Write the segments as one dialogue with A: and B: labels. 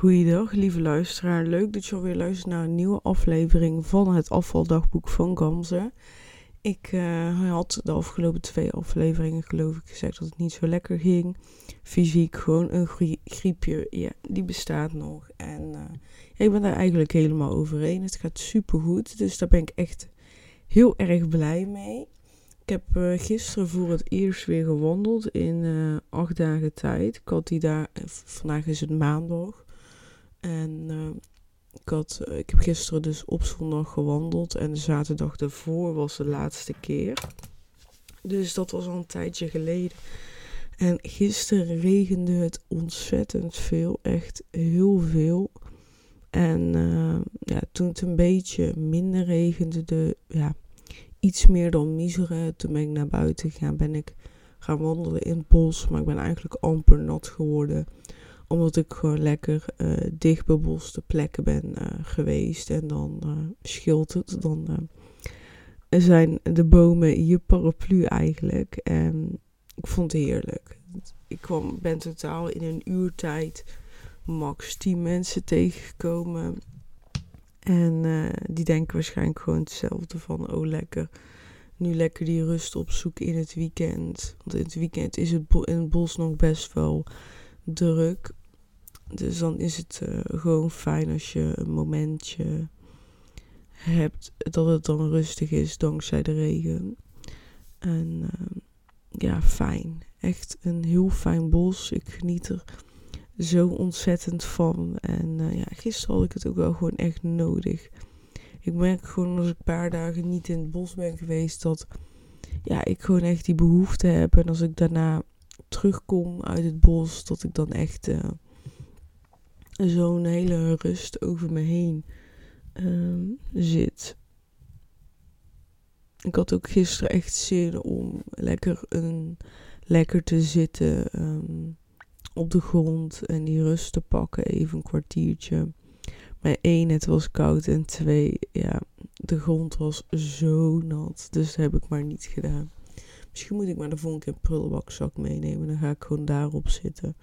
A: Goeiedag, lieve luisteraar. Leuk dat je alweer luistert naar een nieuwe aflevering van het afvaldagboek van Gamze. Ik uh, had de afgelopen twee afleveringen, geloof ik, gezegd dat het niet zo lekker ging. Fysiek gewoon een griepje, ja, die bestaat nog. En uh, ik ben daar eigenlijk helemaal overheen. Het gaat super goed, dus daar ben ik echt heel erg blij mee. Ik heb uh, gisteren voor het eerst weer gewandeld in acht dagen tijd. Ik had die daar, vandaag is het maandag. En uh, ik, had, uh, ik heb gisteren dus op zondag gewandeld. En de zaterdag daarvoor was de laatste keer. Dus dat was al een tijdje geleden. En gisteren regende het ontzettend veel. Echt heel veel. En uh, ja, toen het een beetje minder regende, de, ja, iets meer dan miseren, toen ben ik naar buiten gegaan. Ben ik gaan wandelen in het bos. Maar ik ben eigenlijk amper nat geworden omdat ik gewoon lekker uh, dicht beboste plekken ben uh, geweest. En dan uh, het. Dan zijn de bomen je paraplu eigenlijk. En ik vond het heerlijk. Ik kwam, ben totaal in een uurtijd max 10 mensen tegengekomen. En die denken waarschijnlijk gewoon hetzelfde van, oh lekker, nu lekker die rust opzoeken in het weekend. Want in het weekend is het in het bos nog best wel druk. Dus dan is het uh, gewoon fijn als je een momentje hebt dat het dan rustig is dankzij de regen. En uh, ja, fijn. Echt een heel fijn bos. Ik geniet er zo ontzettend van. En uh, ja, gisteren had ik het ook wel gewoon echt nodig. Ik merk gewoon als ik een paar dagen niet in het bos ben geweest dat ja, ik gewoon echt die behoefte heb. En als ik daarna terugkom uit het bos, dat ik dan echt zo'n hele rust over me heen um, zit. Ik had ook gisteren echt zin om lekker, een, lekker te zitten um, op de grond en die rust te pakken, even een kwartiertje. Maar één, het was koud en twee, ja, de grond was zo nat. Dus dat heb ik maar niet gedaan. Misschien moet ik maar de volgende keer prullenbakzak meenemen. Dan ga ik gewoon daarop zitten.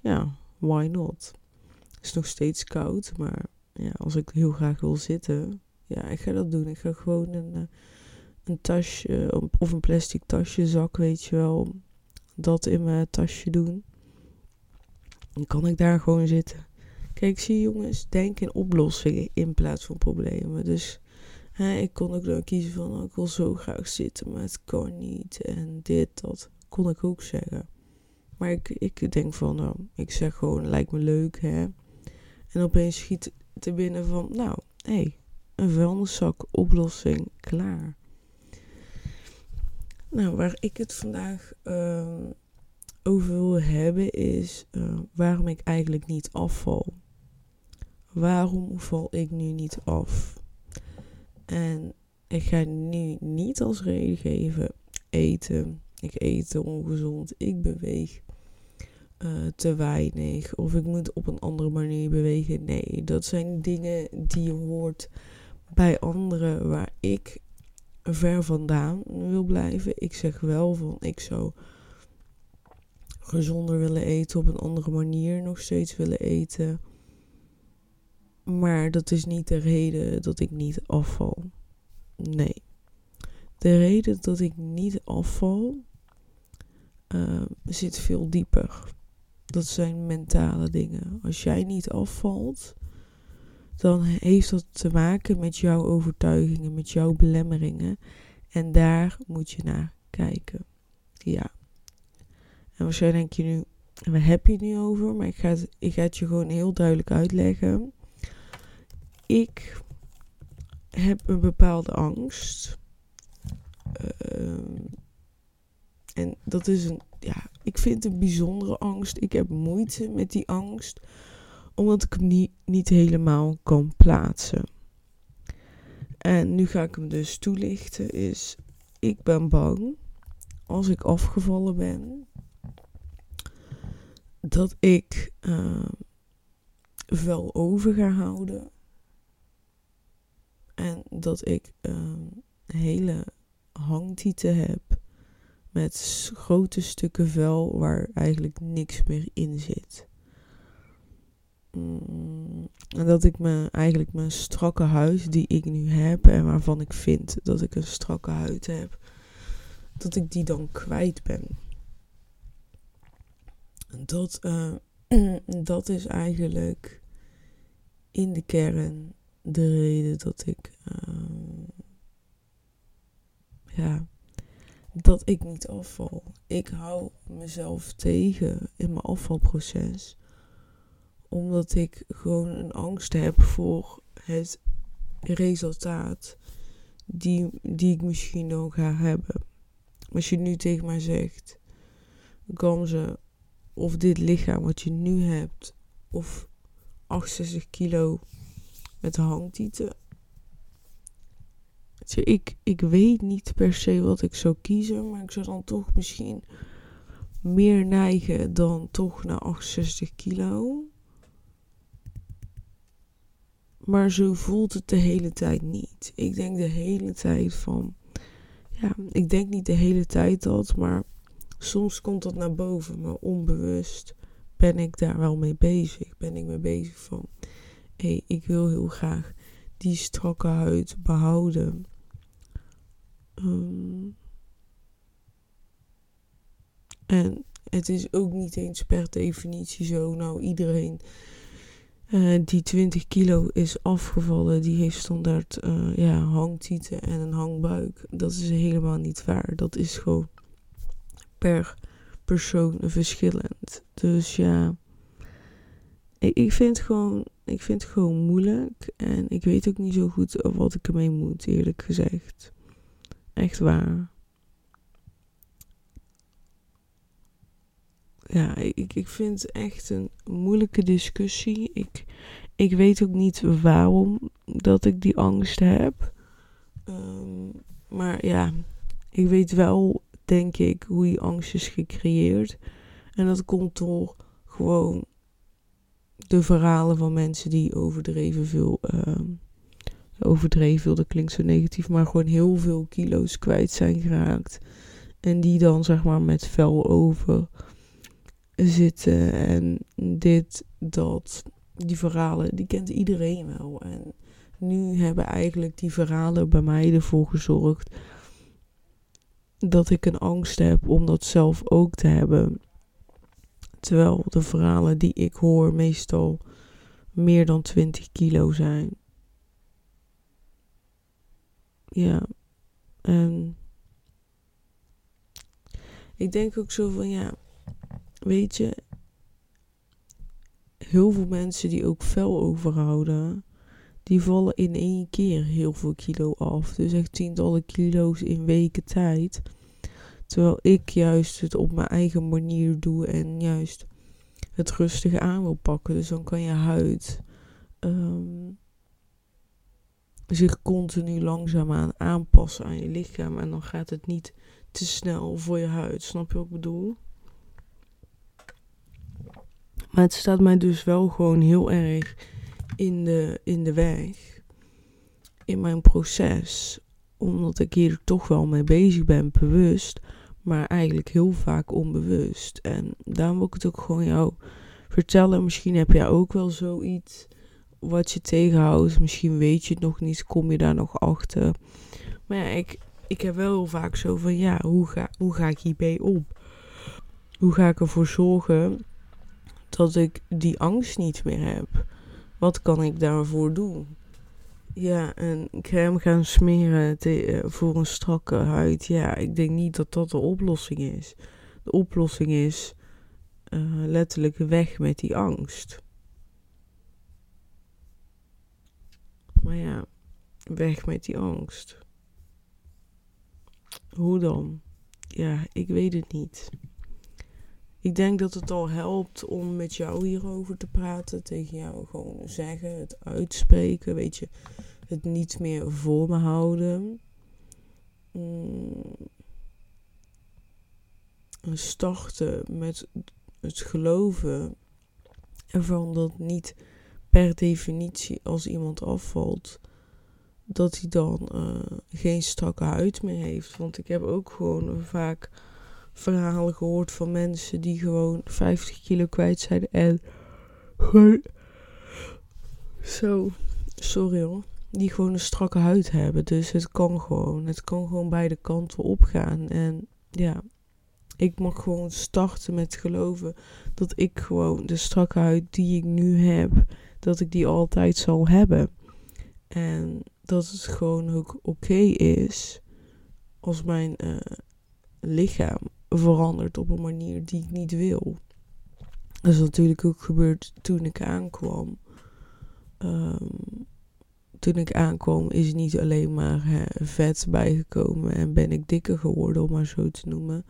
A: Ja, why not? Is nog steeds koud, maar ja, als ik heel graag wil zitten, ja, ik ga dat doen. Ik ga gewoon een, eh, een tasje of een plastic tasje, zak, weet je wel, dat in mijn tasje doen. Dan kan ik daar gewoon zitten. Kijk, zie jongens, denk in oplossingen in plaats van problemen. Dus hè, ik kon ook dan kiezen van, oh, ik wil zo graag zitten, maar het kan niet. En dit, dat, kon ik ook zeggen. Maar ik, ik denk van, nou, ik zeg gewoon, lijkt me leuk, hè. En opeens schiet te binnen van, nou, hé, hey, een vuilniszak, oplossing, klaar. Nou, waar ik het vandaag uh, over wil hebben is uh, waarom ik eigenlijk niet afval. Waarom val ik nu niet af? En ik ga nu niet als reden geven eten. Ik eet ongezond, ik beweeg uh, te weinig of ik moet op een andere manier bewegen. Nee, dat zijn dingen die je hoort bij anderen waar ik ver vandaan wil blijven. Ik zeg wel van ik zou gezonder willen eten, op een andere manier nog steeds willen eten. Maar dat is niet de reden dat ik niet afval. Nee. De reden dat ik niet afval uh, zit veel dieper. Dat zijn mentale dingen. Als jij niet afvalt, dan heeft dat te maken met jouw overtuigingen, met jouw belemmeringen. En daar moet je naar kijken. Ja. En waarschijnlijk denk je nu, waar heb je het nu over? Maar ik ga het, ik ga het je gewoon heel duidelijk uitleggen. Ik heb een bepaalde angst. Uh, en dat is een, ja, ik vind een bijzondere angst. Ik heb moeite met die angst, omdat ik hem niet, niet helemaal kan plaatsen. En nu ga ik hem dus toelichten. Is, ik ben bang, als ik afgevallen ben, dat ik uh, wel over ga houden. En dat ik uh, hele hangtieten heb met grote stukken vel waar eigenlijk niks meer in zit. Mm. En dat ik me eigenlijk mijn strakke huid die ik nu heb en waarvan ik vind dat ik een strakke huid heb, dat ik die dan kwijt ben. Dat, uh, dat is eigenlijk in de kern de reden dat ik, uh, ja, dat ik niet afval. Ik hou mezelf tegen in mijn afvalproces omdat ik gewoon een angst heb voor het resultaat die, die ik misschien dan ga hebben. Als je nu tegen mij zegt, Gamze, of dit lichaam wat je nu hebt, of 68 kilo met hangtieten. Ik, ik weet niet per se wat ik zou kiezen, maar ik zou dan toch misschien meer neigen dan toch naar 68 kilo. Maar zo voelt het de hele tijd niet. Ik denk de hele tijd van. Ja, ik denk niet de hele tijd dat, maar soms komt dat naar boven. Maar onbewust ben ik daar wel mee bezig. Ben ik mee bezig van. Hé, hey, ik wil heel graag die strakke huid behouden. Um, en het is ook niet eens per definitie zo. Nou, iedereen uh, die 20 kilo is afgevallen, die heeft standaard uh, ja, hangtieten en een hangbuik. Dat is helemaal niet waar. Dat is gewoon per persoon verschillend. Dus ja, ik, ik, vind gewoon, ik vind het gewoon moeilijk. En ik weet ook niet zo goed wat ik ermee moet, eerlijk gezegd. Echt waar. ja, ik, ik vind het echt een moeilijke discussie. Ik, ik weet ook niet waarom dat ik die angst heb. Ehm, maar ja, ik weet wel, denk ik, hoe die angst is gecreëerd. En dat komt door gewoon de verhalen van mensen die overdreven veel. Uh, overdreven dat klinkt zo negatief, maar gewoon heel veel kilo's kwijt zijn geraakt. En die dan zeg maar met vel over zitten en dit, dat, die verhalen, die kent iedereen wel. En nu hebben eigenlijk die verhalen bij mij ervoor gezorgd dat ik een angst heb om dat zelf ook te hebben. Terwijl de verhalen die ik hoor meestal meer dan 20 kilo zijn. Ja, en ik denk ook zo van ja weet je, heel veel mensen die ook vel overhouden, die vallen in één keer heel veel kilo af. Dus echt tientallen kilo's in weken tijd. Terwijl ik juist het op mijn eigen manier doe en juist het rustig aan wil pakken. Dus dan kan je huid um, zich continu langzaamaan aanpassen aan je lichaam. En dan gaat het niet te snel voor je huid. Snap je wat ik bedoel? Maar het staat mij dus wel gewoon heel erg in de, in de weg. In mijn proces. Omdat ik hier toch wel mee bezig ben, bewust. Maar eigenlijk heel vaak onbewust. En daarom wil ik het ook gewoon jou vertellen. Misschien heb jij ook wel zoiets wat je tegenhoudt. Misschien weet je het nog niet, kom je daar nog achter. Maar ja, ik, ik heb wel vaak zo van, ja, hoe ga, hoe ga ik hierbij om? Hoe ga ik ervoor zorgen dat ik die angst niet meer heb. Wat kan ik daarvoor doen? Ja, een crème gaan smeren te, voor een strakke huid. Ja, ik denk niet dat dat de oplossing is. De oplossing is uh, letterlijk weg met die angst. Maar ja, weg met die angst. Hoe dan? Ja, ik weet het niet. Ik denk dat het al helpt om met jou hierover te praten. Tegen jou gewoon zeggen, het uitspreken. Weet je, het niet meer voor me houden. Mm. Starten met het geloven ervan dat niet per definitie als iemand afvalt, dat hij dan uh, geen strakke huid meer heeft. Want ik heb ook gewoon vaak verhalen gehoord van mensen die gewoon 50 kilo kwijt zijn en Zo, sorry hoor. Die gewoon een strakke huid hebben. Dus het kan gewoon. Het kan gewoon beide kanten opgaan. En ja, ik mag gewoon starten met geloven dat ik gewoon de strakke huid die ik nu heb, dat ik die altijd zal hebben. En dat het gewoon ook oké is als mijn uh, lichaam verandert op een manier die ik niet wil. Dat is natuurlijk ook gebeurd toen ik aankwam. Um, toen ik aankwam is niet alleen maar vet bijgekomen en ben ik dikker geworden, om maar zo te noemen.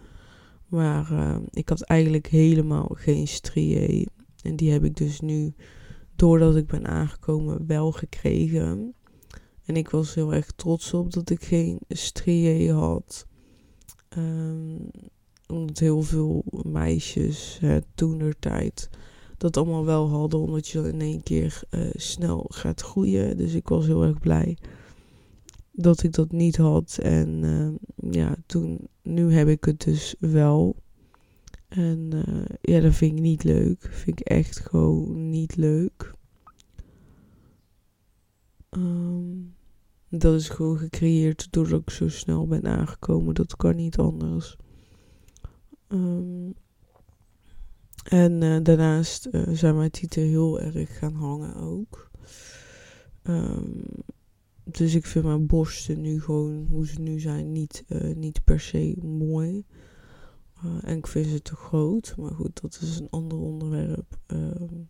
A: Maar uh, ik had eigenlijk helemaal geen strié. En die heb ik dus nu, doordat ik ben aangekomen, wel gekregen. En ik was heel erg trots op dat ik geen strié had. Um, omdat heel veel meisjes hè, toen tijd dat allemaal wel hadden. Omdat je in één keer uh, snel gaat groeien. Dus ik was heel erg blij dat ik dat niet had. En uh, ja, toen, nu heb ik het dus wel. En uh, ja, dat vind ik niet leuk. Vind ik echt gewoon niet leuk. Um, dat is gewoon gecreëerd doordat ik zo snel ben aangekomen. Dat kan niet anders. Um, en uh, daarnaast uh, zijn mijn tieten heel erg gaan hangen ook. Um, dus ik vind mijn borsten nu gewoon, hoe ze nu zijn, niet, niet per se mooi. Vind ze te groot. Maar goed, dat is een ander onderwerp. Um,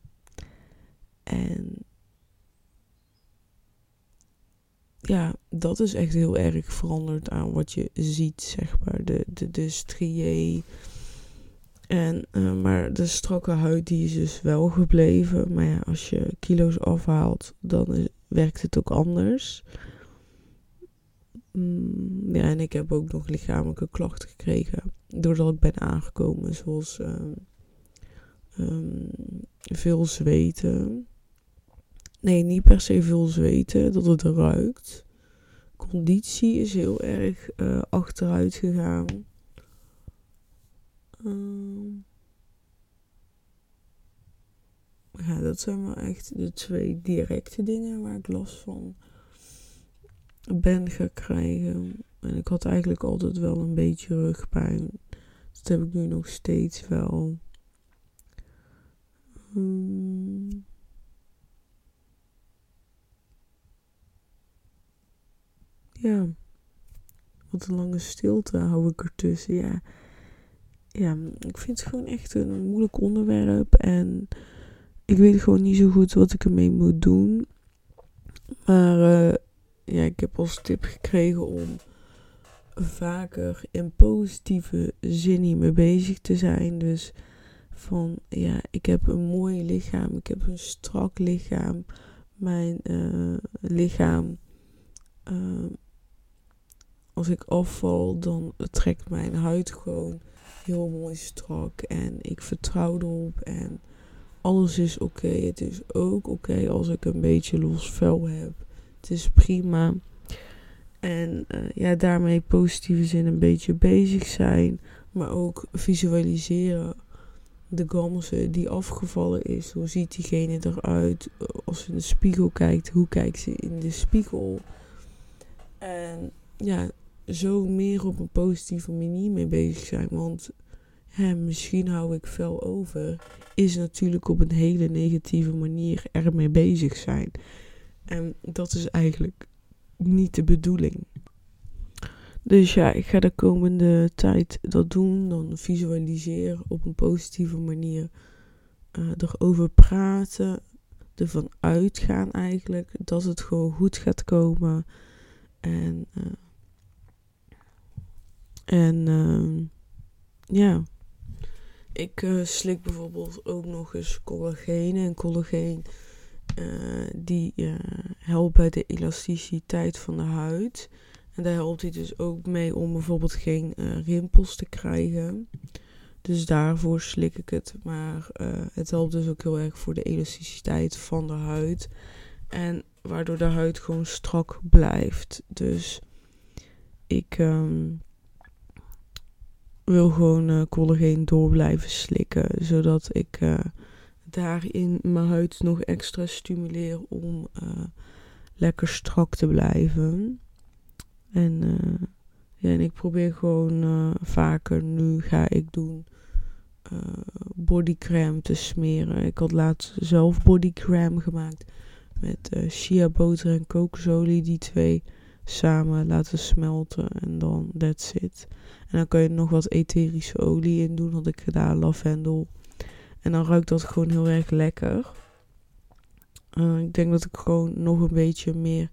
A: en ja, dat is echt heel erg veranderd aan wat je ziet, zeg maar. De, de, de. En, uh, maar de strakke huid die is dus wel gebleven. Maar ja, als je kilo's afhaalt, dan werkt het ook anders. Mm, ja, en ik heb ook nog lichamelijke klachten gekregen. Doordat ik ben aangekomen, zoals um, veel zweten. Nee, niet per se veel zweten, dat het ruikt. Conditie is heel erg uh, achteruit gegaan. Um, ja, dat zijn wel echt de twee directe dingen waar ik last van ben gaan krijgen. En ik had eigenlijk altijd wel een beetje rugpijn. Dat heb ik nu nog steeds wel. Um, ja, wat een lange stilte hou ik ertussen. Ja, ja, ik vind het gewoon echt een moeilijk onderwerp. En ik weet gewoon niet zo goed wat ik ermee moet doen. Maar uh, ja, ik heb als tip gekregen om vaker in positieve zin hiermee bezig te zijn. Dus van ja, ik heb een mooi lichaam, ik heb een strak lichaam. Mijn uh, lichaam uh, als ik afval, dan trekt mijn huid gewoon heel mooi strak. En ik vertrouw erop. En alles is oké. Het is ook oké als ik een beetje los vel heb. Het is prima. En uh, ja, daarmee positieve zin een beetje bezig zijn. Maar ook visualiseren de gamse die afgevallen is. Hoe ziet diegene eruit? Als ze in de spiegel kijkt, hoe kijkt ze in de spiegel? En ja, zo meer op een positieve manier mee bezig zijn. Want hè, misschien hou ik veel over. Is natuurlijk op een hele negatieve manier ermee bezig zijn. En dat is eigenlijk niet de bedoeling. Dus ja, ik ga de komende tijd dat doen. Dan visualiseren op een positieve manier. Uh, erover praten. Ervan uitgaan eigenlijk. Dat het gewoon goed gaat komen. En uh, en uh, ja, ik uh, slik bijvoorbeeld ook nog eens collageen. En collageen uh, die uh, helpt bij de elasticiteit van de huid. En daar helpt hij dus ook mee om bijvoorbeeld geen rimpels te krijgen. Dus daarvoor slik ik het. Maar het helpt dus ook heel erg voor de elasticiteit van de huid. En waardoor de huid gewoon strak blijft. Dus ik... Um, wil gewoon collageen door blijven slikken. Zodat ik daarin mijn huid nog extra stimuleer om uh, lekker strak te blijven. En, uh, ja, en ik probeer gewoon uh, vaker nu ga ik doen bodycrème te smeren. Ik had laatst zelf bodycrème gemaakt met shea boter en kokosolie. Die twee samen laten smelten en dan that's it. En dan kan je nog wat etherische olie in doen, had ik gedaan, lavendel. En dan ruikt dat gewoon heel erg lekker. Uh, ik denk dat ik gewoon nog een beetje meer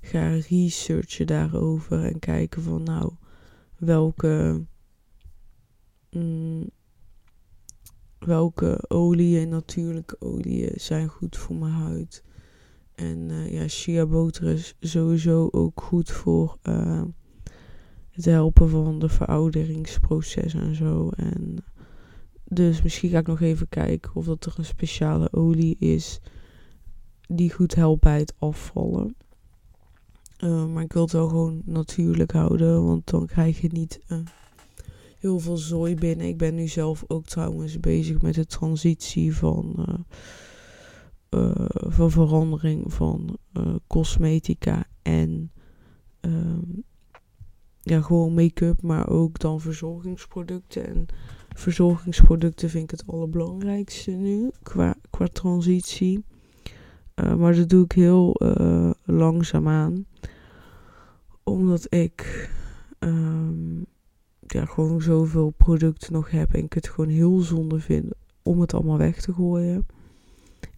A: ga researchen daarover en kijken van nou welke mm, welke oliën, natuurlijke oliën zijn goed voor mijn huid. En uh, ja, shea boter is sowieso ook goed voor uh, het helpen van de verouderingsproces en zo. En dus misschien ga ik nog even kijken of dat er een speciale olie is die goed helpt bij het afvallen. Uh, maar ik wil het wel gewoon natuurlijk houden, want dan krijg je niet heel veel zooi binnen. Ik ben nu zelf ook trouwens bezig met de transitie van uh, van verandering van cosmetica en um, ja, gewoon make-up, maar ook dan verzorgingsproducten. En verzorgingsproducten vind ik het allerbelangrijkste nu qua, qua transitie. Uh, maar dat doe ik heel uh, langzaam aan. Omdat ik um, ja, gewoon zoveel producten nog heb en ik het gewoon heel zonde vind om het allemaal weg te gooien.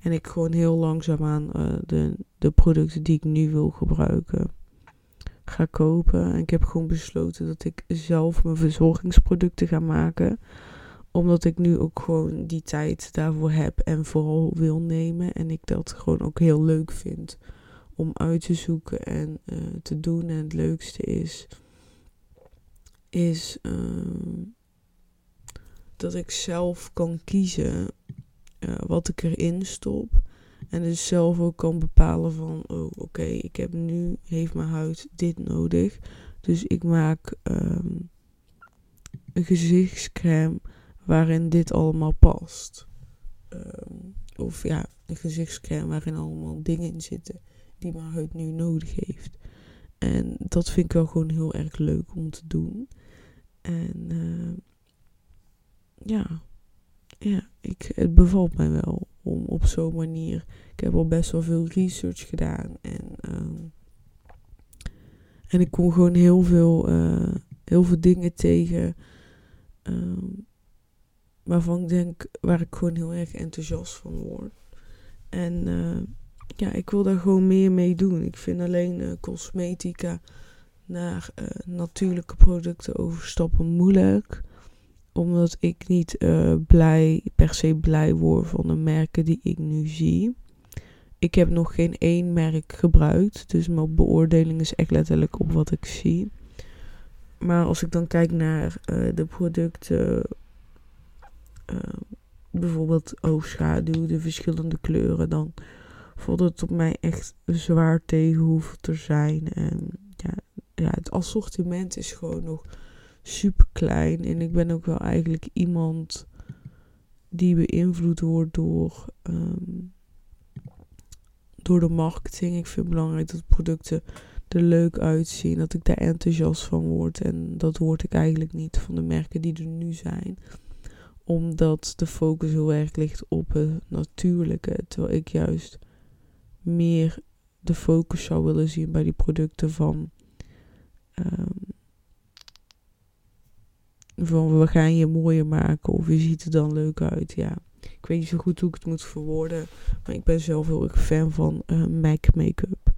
A: En ik gewoon heel langzaamaan uh, de, de producten die ik nu wil gebruiken ga kopen. En ik heb gewoon besloten dat ik zelf mijn verzorgingsproducten ga maken. Omdat ik nu ook gewoon die tijd daarvoor heb en vooral wil nemen. En ik dat gewoon ook heel leuk vind om uit te zoeken en uh, te doen. En het leukste is, is uh, dat ik zelf kan kiezen uh, wat ik erin stop. En dus zelf ook kan bepalen van, oh oké, ik heb nu, heeft mijn huid dit nodig. Dus ik maak um, een gezichtscrème waarin dit allemaal past. Um, of ja, een gezichtscrème waarin allemaal dingen in zitten die mijn huid nu nodig heeft. En dat vind ik wel gewoon heel erg leuk om te doen. En uh, ja, ja, ik, het bevalt mij wel om op zo'n manier. Ik heb al best wel veel research gedaan en, um, en ik kom gewoon heel veel, uh, heel veel dingen tegen um, waarvan ik denk, waar ik gewoon heel erg enthousiast van word. En uh, ja, ik wil daar gewoon meer mee doen. Ik vind alleen uh, cosmetica naar natuurlijke producten overstappen moeilijk omdat ik niet uh, blij, per se blij word van de merken die ik nu zie. Ik heb nog geen één merk gebruikt. Dus mijn beoordeling is echt letterlijk op wat ik zie. Maar als ik dan kijk naar uh, de producten. Uh, bijvoorbeeld oogschaduw, de verschillende kleuren. Dan valt het op mij echt zwaar tegen hoeveel te zijn. En ja, ja, het assortiment is gewoon nog super klein. En ik ben ook wel eigenlijk iemand die beïnvloed wordt door, um, door de marketing. Ik vind het belangrijk dat producten er leuk uitzien. Dat ik daar enthousiast van word. En dat word ik eigenlijk niet van de merken die er nu zijn. Omdat de focus heel erg ligt op het natuurlijke. Terwijl ik juist meer de focus zou willen zien bij die producten van um, van we gaan je mooier maken of je ziet er dan leuk uit. Ja, ik weet niet zo goed hoe ik het moet verwoorden. Maar ik ben zelf heel erg fan van uh, MAC make-up.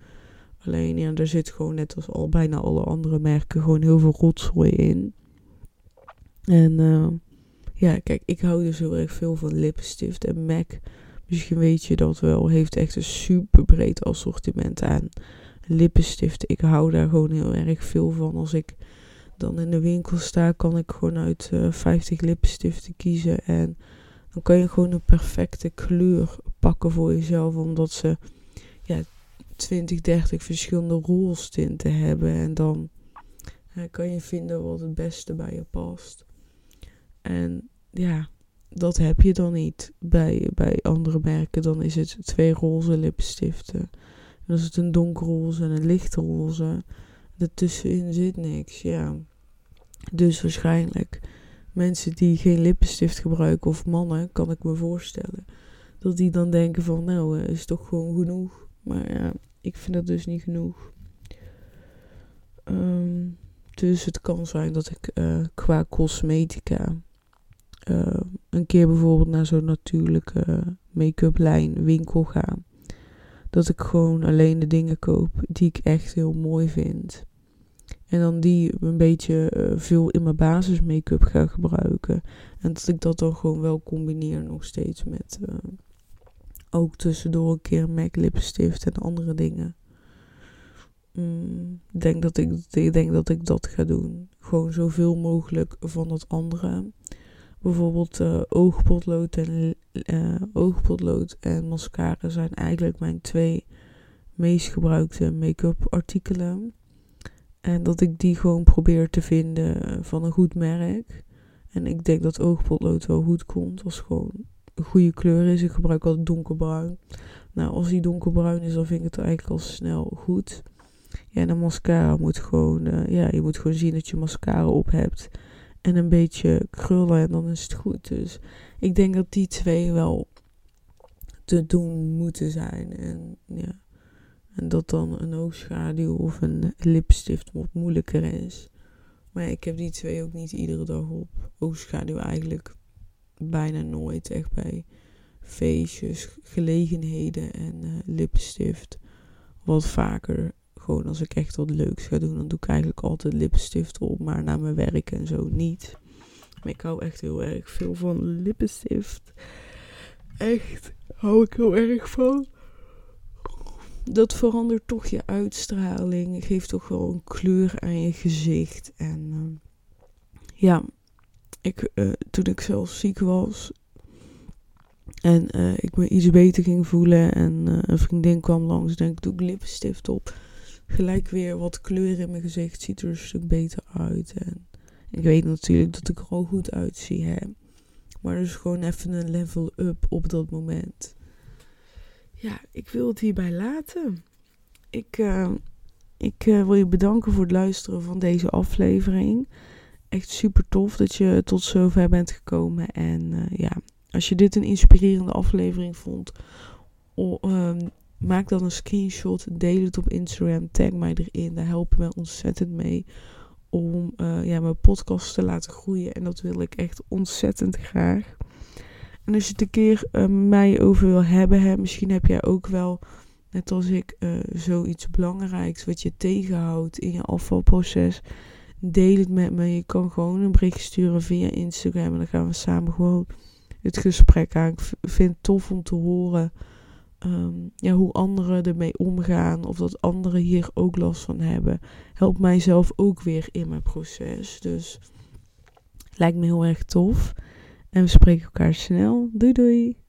A: Alleen ja, er zit gewoon net als al bijna alle andere merken gewoon heel veel rotzooi in. En uh, ja, kijk, ik hou dus heel erg veel van lippenstift. En MAC, misschien weet je dat wel, heeft echt een super breed assortiment aan lippenstiften. Ik hou daar gewoon heel erg veel van als ik dan in de winkel sta, kan ik gewoon uit uh, eh, 50 lipstiften kiezen. En dan kan je gewoon een perfecte kleur pakken voor jezelf. Omdat ze ja, 20, 30 verschillende rolstinten hebben. En dan kan je vinden wat het beste bij je past. En ja, dat heb je dan niet bij, bij andere merken. Dan is het twee roze lipstiften. En dan is het een donkerroze en een lichtroze. Ertussenin zit niks, ja. Dus waarschijnlijk mensen die geen lippenstift gebruiken of mannen, kan ik me voorstellen. Dat die dan denken van, nou, is toch gewoon genoeg. Maar ja, ik vind dat dus niet genoeg. Ehm, dus het kan zijn dat ik uh, qua cosmetica uh, een keer bijvoorbeeld naar zo'n natuurlijke make-up lijn winkel ga. Dat ik gewoon alleen de dingen koop die ik echt heel mooi vind. En dan die een beetje uh, veel in mijn basis make-up ga gebruiken. En dat ik dat dan gewoon wel combineer nog steeds met uh, ook tussendoor een keer MAC lipstift en andere dingen. Mm, denk dat ik, ik denk dat ik dat ga doen. Gewoon zoveel mogelijk van het andere. Bijvoorbeeld uh, oogpotlood, en, uh, oogpotlood en mascara zijn eigenlijk mijn twee meest gebruikte make-up artikelen. En dat ik die gewoon probeer te vinden van een goed merk. En ik denk dat oogpotlood wel goed komt als gewoon een goede kleur is. Ik gebruik altijd donkerbruin. Nou, als die donkerbruin is, dan vind ik het eigenlijk al snel goed. Ja, en een mascara moet gewoon, uh, ja, je moet gewoon zien dat je mascara op hebt. En een beetje krullen en dan is het goed. Dus ik denk dat die twee wel te doen moeten zijn. En ja. En dat dan een oogschaduw of een lipstift wat moeilijker is. Maar ik heb die twee ook niet iedere dag op. Oogschaduw eigenlijk bijna nooit. Echt bij feestjes, gelegenheden en uh, lipstift. Wat vaker. Gewoon als ik echt wat leuks ga doen, dan doe ik eigenlijk altijd lipstift op. Maar na mijn werk en zo niet. Maar ik hou echt heel erg veel van lipstift. Echt hou ik heel erg van dat verandert toch je uitstraling. Geeft toch wel een kleur aan je gezicht. En uh, ja, ik, uh, toen ik zelf ziek was en uh, ik me iets beter ging voelen en een vriendin kwam langs, denk ik, doe ik lipstift op. Gelijk weer wat kleur in mijn gezicht, ziet er een stuk beter uit. En ik weet natuurlijk dat ik er al goed uitzie, hè. Maar dus gewoon even een level up op dat moment ja, ik wil het hierbij laten. Ik, uh, ik uh, wil je bedanken voor het luisteren van deze aflevering. Echt super tof dat je tot zover bent gekomen. En uh, ja, als je dit een inspirerende aflevering vond, oh, maak dan een screenshot. Deel het op Instagram. Tag mij erin. Daar help je mij ontzettend mee om ja, mijn podcast te laten groeien. En dat wil ik echt ontzettend graag. En als je het een keer uh, mij over wil hebben, hè, misschien heb jij ook wel, net als ik, uh, zoiets belangrijks wat je tegenhoudt in je afvalproces. Deel het met me. Je kan gewoon een bericht sturen via Instagram en dan gaan we samen gewoon het gesprek aan. Ik vind het tof om te horen um, ja, hoe anderen ermee omgaan. Of dat anderen hier ook last van hebben. Helpt mijzelf ook weer in mijn proces. Dus lijkt me heel erg tof. En we spreken elkaar snel. Doei doei!